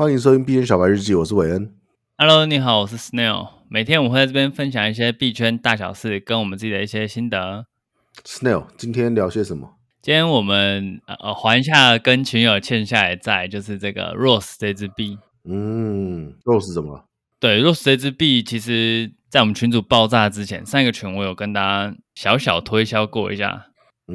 欢迎收听币圈小白日记，我是韦恩。Hello，你好，我是 Snail。每天我会在这边分享一些币圈大小事，跟我们自己的一些心得。Snail，今天聊些什么？今天我们呃还一下跟群友欠下来债，就是这个 Rose 这支币。嗯，Rose 怎么了？对，Rose 这支币，其实在我们群主爆炸之前，上一个群我有跟大家小小推销过一下。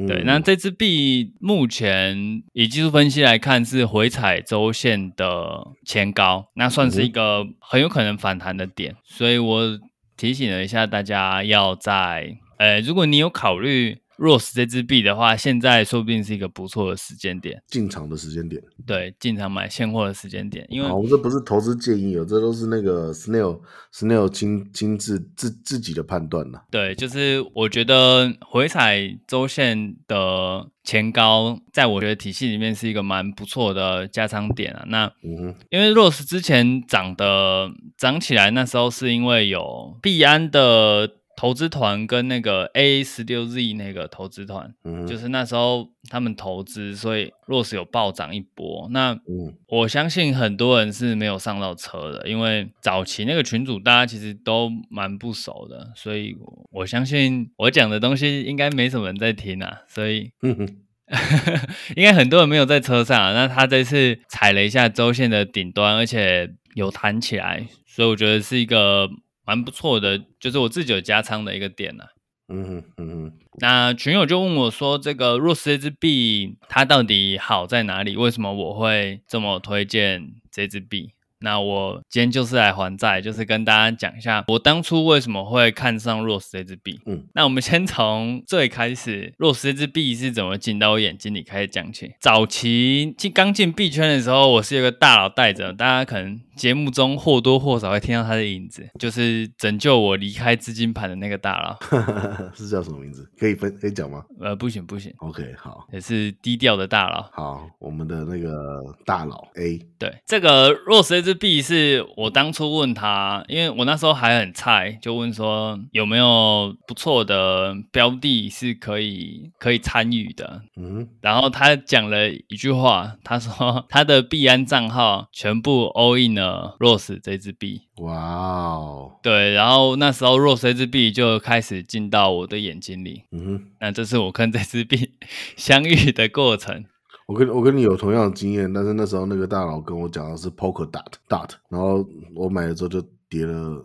对，那这支币目前以技术分析来看是回踩周线的前高，那算是一个很有可能反弹的点，所以我提醒了一下大家，要在呃，如果你有考虑。Rose 这支币的话，现在说不定是一个不错的时间点，进场的时间点。对，进场买现货的时间点。因为我们这不是投资建议，这都是那个 Snail Snail 亲亲自自自己的判断呐。对，就是我觉得回踩周线的前高，在我觉得体系里面是一个蛮不错的加仓点啊。那，嗯哼，因为 Rose 之前涨的涨起来，那时候是因为有币安的。投资团跟那个 A 十六 Z 那个投资团，嗯，就是那时候他们投资，所以 Rose 有暴涨一波。那，嗯，我相信很多人是没有上到车的，因为早期那个群主大家其实都蛮不熟的，所以我相信我讲的东西应该没什么人在听啊，所以，应该很多人没有在车上啊。那他这次踩了一下周线的顶端，而且有弹起来，所以我觉得是一个。蛮不错的，就是我自己有加仓的一个点呢、啊。嗯哼嗯哼。那群友就问我说：“这个 Rose 这支币它到底好在哪里？为什么我会这么推荐这支币？”那我今天就是来还债，就是跟大家讲一下我当初为什么会看上 Rose 这支币。嗯，那我们先从最开始 Rose 这支币是怎么进到我眼睛里开始讲起。早期进刚进币圈的时候，我是有个大佬带着，大家可能节目中或多或少会听到他的影子，就是拯救我离开资金盘的那个大佬。是叫什么名字？可以分可以讲吗？呃，不行不行。OK，好，也是低调的大佬。好，我们的那个大佬 A。对，这个 Rose 这币是我当初问他，因为我那时候还很菜，就问说有没有不错的标的是可以可以参与的。嗯，然后他讲了一句话，他说 他的币安账号全部 all in 了 Rose 这支币。哇哦，对，然后那时候 Rose 这支币就开始进到我的眼睛里。嗯哼，那这是我跟这支币 相遇的过程。我跟我跟你有同样的经验，但是那时候那个大佬跟我讲的是 Polka Dot Dot，然后我买了之后就跌了，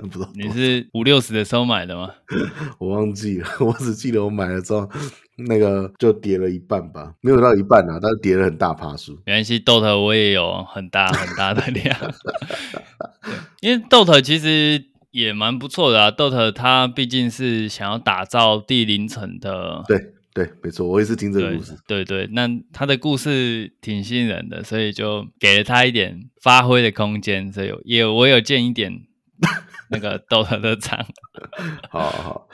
不知道你是五六十的时候买的吗？我忘记了，我只记得我买了之后那个就跌了一半吧，没有到一半啊，但是跌了很大趴数。没关系，Dot 我也有很大很大的量，因为 Dot 其实也蛮不错的啊，Dot 它毕竟是想要打造第零层的，对。对，没错，我也是听这个故事。对对，对，那他的故事挺吸引人的，所以就给了他一点发挥的空间。所以也我有建一点那个 DOTA 的仓。好好，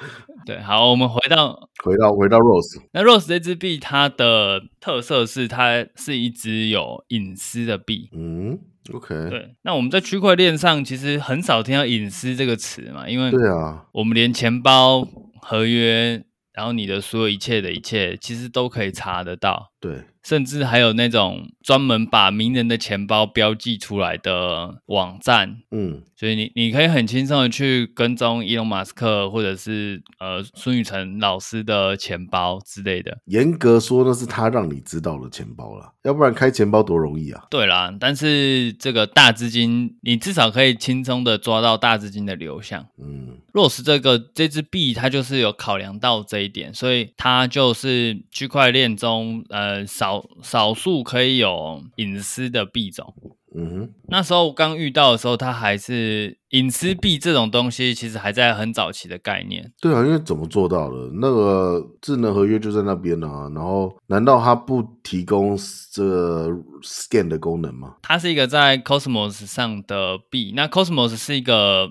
对，好，我们回到回到回到 Rose。那 Rose 这支币，它的特色是它是一支有隐私的币。嗯，OK。对，那我们在区块链上其实很少听到隐私这个词嘛，因为对啊，我们连钱包合约。然后你的所有一切的一切，其实都可以查得到。对。甚至还有那种专门把名人的钱包标记出来的网站，嗯，所以你你可以很轻松的去跟踪伊隆马斯克或者是呃孙宇晨老师的钱包之类的。严格说，那是他让你知道的钱包了，要不然开钱包多容易啊。对啦，但是这个大资金，你至少可以轻松的抓到大资金的流向。嗯，Rose 这个这支币，它就是有考量到这一点，所以它就是区块链中呃少。少少数可以有隐私的币种，嗯哼，那时候刚遇到的时候，它还是隐私币这种东西，其实还在很早期的概念。对啊，因为怎么做到的？那个智能合约就在那边啊，然后难道它不提供这个 scan 的功能吗？它是一个在 Cosmos 上的币，那 Cosmos 是一个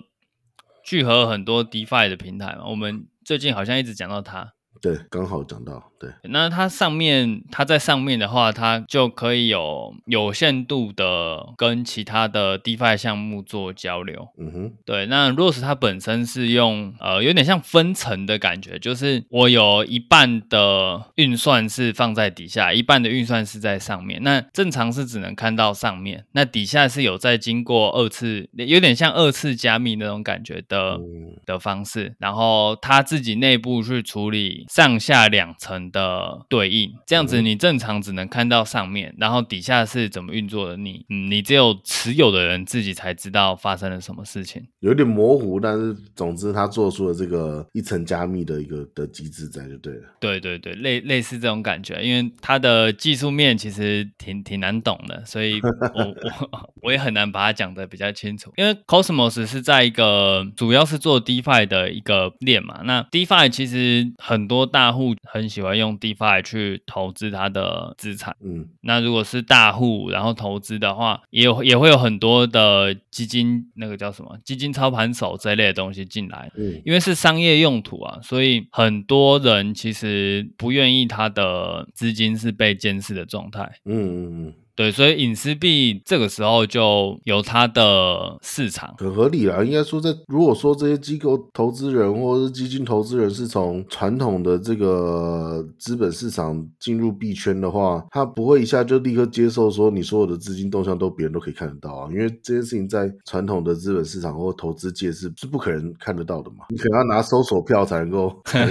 聚合很多 DeFi 的平台嘛，我们最近好像一直讲到它。对，刚好讲到，对。那它上面，它在上面的话，它就可以有有限度的跟其他的 DeFi 项目做交流。嗯哼，对。那 Rose 它本身是用呃有点像分层的感觉，就是我有一半的运算是放在底下，一半的运算是在上面。那正常是只能看到上面，那底下是有在经过二次，有点像二次加密那种感觉的、嗯、的方式。然后它自己内部去处理上下两层的对应，这样子你正常只能看到上面，然后底下是怎么运作的你，你嗯，你只有持有的人自己才知道发生了什么事情，有点模糊，但是总之他做出了这个一层加密的一个的机制在就对了。对对对，类类似这种感觉，因为它的技术面其实挺挺难懂的，所以我 我我也很难把它讲得比较清楚，因为 Cosmos 是在一个主要是做 DeFi 的一个链嘛，那 DeFi 其实很多大户很喜欢用 DeFi 去投资他的资产，嗯，那如果是大户然后投资的话，也有也会有很多的基金，那个叫什么基金操盘手这一类的东西进来，嗯，因为是商业用途啊，所以很多人其实不愿意他的资金是被监视的状态，嗯嗯嗯。对，所以隐私币这个时候就有它的市场，很合理啦。应该说，在如果说这些机构投资人或者是基金投资人是从传统的这个资本市场进入币圈的话，他不会一下就立刻接受说你所有的资金动向都别人都可以看得到啊。因为这件事情在传统的资本市场或投资界是是不可能看得到的嘛。你可能要拿搜索票才能够，对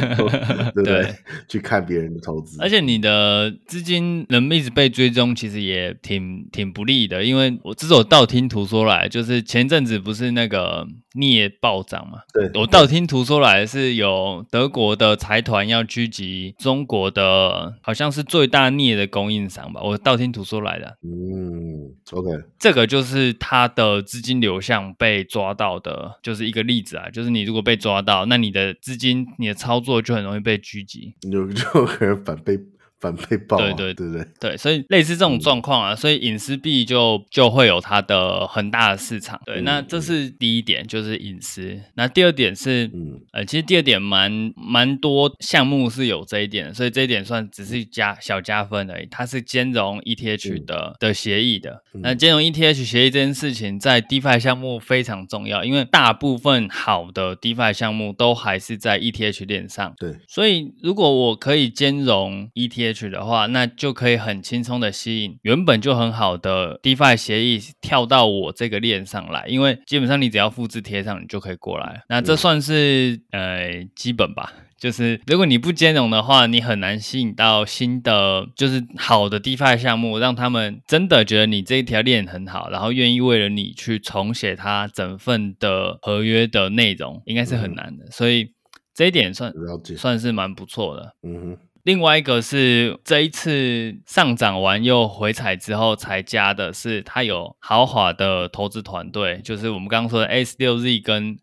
不对？对去看别人的投资，而且你的资金能一直被追踪，其实也。挺挺不利的，因为我这是我道听途说来，就是前阵子不是那个镍暴涨嘛？对，我道听途说来是有德国的财团要狙击中国的，好像是最大镍的供应商吧？我道听途说来的。嗯，OK，这个就是它的资金流向被抓到的，就是一个例子啊。就是你如果被抓到，那你的资金、你的操作就很容易被狙击，有就可能反被。反被爆、啊，对对对对对，所以类似这种状况啊，嗯、所以隐私币就就会有它的很大的市场。对，嗯、那这是第一点，就是隐私。那第二点是，嗯，呃，其实第二点蛮蛮多项目是有这一点的，所以这一点算只是加小加分而已。它是兼容 ETH 的、嗯、的协议的。嗯、那兼容 ETH 协议这件事情在 DeFi 项目非常重要，因为大部分好的 DeFi 项目都还是在 ETH 链上。对，所以如果我可以兼容 ETH 的话，那就可以很轻松的吸引原本就很好的 DeFi 协议跳到我这个链上来，因为基本上你只要复制贴上，你就可以过来。那这算是呃基本吧，就是如果你不兼容的话，你很难吸引到新的就是好的 DeFi 项目，让他们真的觉得你这一条链很好，然后愿意为了你去重写它整份的合约的内容，应该是很难的。嗯、所以这一点算算是蛮不错的。嗯哼。另外一个是这一次上涨完又回踩之后才加的是，它有豪华的投资团队，就是我们刚刚说的 S 六 Z 跟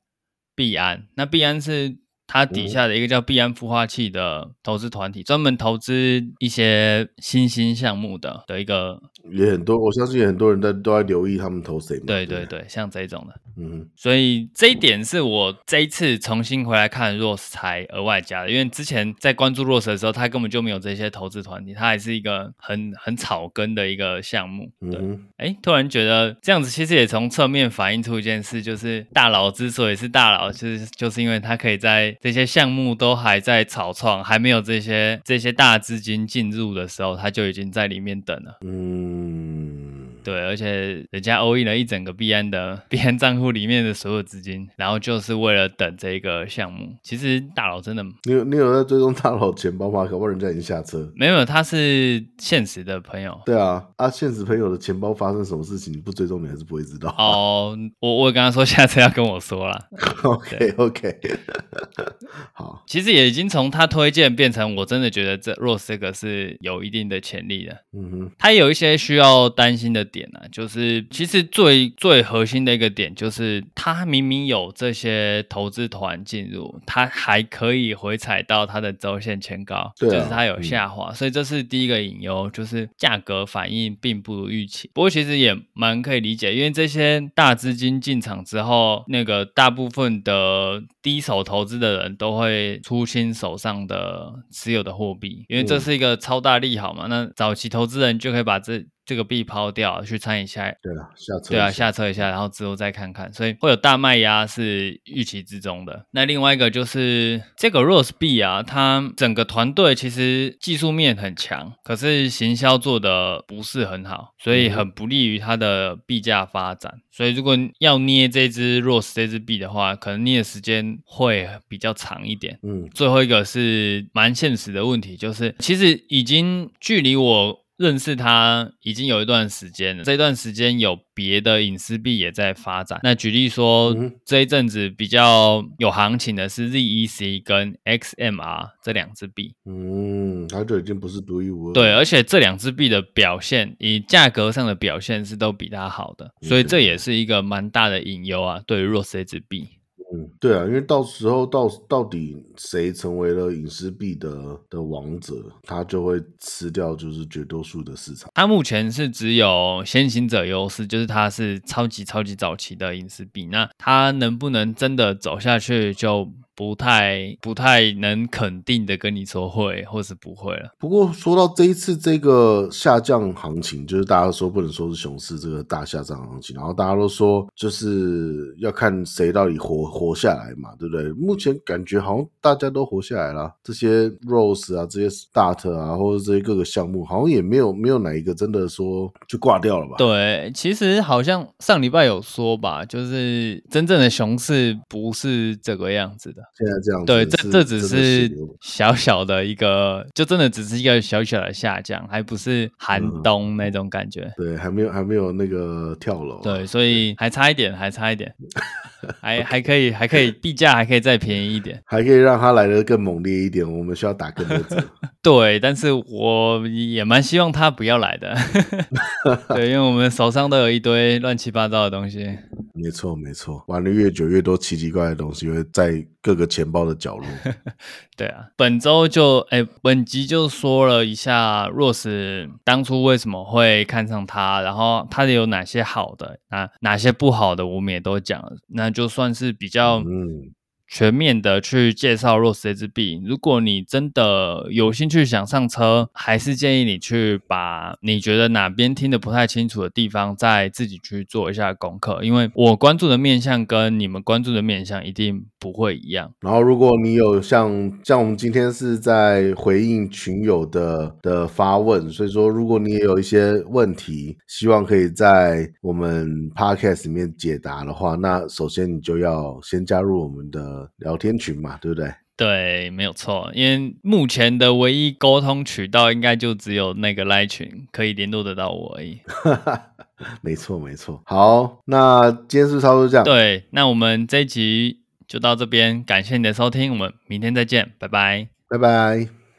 币安。那币安是它底下的一个叫币安孵化器的投资团体，专门投资一些新兴项目的的一个。也很多，我相信也很多人在都在留意他们投谁。对对对，像这种的，嗯哼，所以这一点是我这一次重新回来看 Rose 才额外加的，因为之前在关注 Rose 的时候，他根本就没有这些投资团体，他还是一个很很草根的一个项目。对，哎、嗯哼，突然觉得这样子其实也从侧面反映出一件事，就是大佬之所以是大佬，就是就是因为他可以在这些项目都还在草创，还没有这些这些大资金进入的时候，他就已经在里面等了。嗯。嗯，对，而且人家 all in 了一整个币安的币安账户里面的所有资金，然后就是为了等这个项目。其实大佬真的，你有你有在追踪大佬钱包吗？可不可人家已经下车？没有，他是现实的朋友。对啊，啊，现实朋友的钱包发生什么事情，你不追踪你还是不会知道。哦，我我刚刚说下车要跟我说了。OK OK，好，其实也已经从他推荐变成我真的觉得这 Rose 这个是有一定的潜力的。嗯哼，他有一些。需要担心的点呢、啊，就是其实最最核心的一个点就是，他明明有这些投资团进入，他还可以回踩到它的周线前高，对啊、就是它有下滑，嗯、所以这是第一个隐忧，就是价格反应并不如预期。不过其实也蛮可以理解，因为这些大资金进场之后，那个大部分的低手投资的人都会出清手上的持有的货币，因为这是一个超大利好嘛。那早期投资人就可以把这这个币抛掉，去参与一下，对啊，下车，对啊，下车一下，然后之后再看看，所以会有大卖压是预期之中的。那另外一个就是这个 ROSE 币啊，它整个团队其实技术面很强，可是行销做的不是很好，所以很不利于它的币价发展。嗯、所以如果要捏这只 ROSE 这只币的话，可能捏的时间会比较长一点。嗯，最后一个是蛮现实的问题，就是其实已经距离我。认识他已经有一段时间了，这段时间有别的隐私币也在发展。那举例说，嗯、这一阵子比较有行情的是 ZEC 跟 XMR 这两支币。嗯，它就已经不是独一无二。对，而且这两支币的表现，以价格上的表现是都比它好的，所以这也是一个蛮大的隐忧啊，对于 ROSE 这支币。对啊，因为到时候到到底谁成为了隐私币的的王者，他就会吃掉就是绝多数的市场。它目前是只有先行者优势，就是它是超级超级早期的隐私币，那它能不能真的走下去就？不太不太能肯定的跟你说会或是不会了。不过说到这一次这个下降行情，就是大家说不能说是熊市这个大下降行情，然后大家都说就是要看谁到底活活下来嘛，对不对？目前感觉好像大家都活下来了，这些 Rose 啊，这些 Start 啊，或者这些各个项目，好像也没有没有哪一个真的说就挂掉了吧？对，其实好像上礼拜有说吧，就是真正的熊市不是这个样子的。现在这样，对，这这只是小小的一个，就真的只是一个小小的下降，还不是寒冬那种感觉。对，还没有还没有那个跳楼。对，所以还差一点，还差一点，还还可以，还可以，地价还可以再便宜一点，还可以让它来的更猛烈一点。我们需要打更多折。对，但是我也蛮希望它不要来的。对，因为我们手上都有一堆乱七八糟的东西。没错，没错，玩的越久，越多奇奇怪怪的东西会在各个钱包的角落。对啊，本周就哎，本集就说了一下 Rose 当初为什么会看上他，然后他有哪些好的，啊，哪些不好的，我们也都讲了，那就算是比较嗯。全面的去介绍 ROSE 这支币，如果你真的有兴趣想上车，还是建议你去把你觉得哪边听得不太清楚的地方，再自己去做一下功课。因为我关注的面向跟你们关注的面向一定不会一样。然后，如果你有像像我们今天是在回应群友的的发问，所以说如果你也有一些问题，希望可以在我们 Podcast 里面解答的话，那首先你就要先加入我们的。聊天群嘛，对不对？对，没有错。因为目前的唯一沟通渠道，应该就只有那个 LINE 群可以联络得到我而已。没错，没错。好，那今天是差不多这样。对，那我们这一集就到这边，感谢你的收听，我们明天再见，拜拜，拜拜。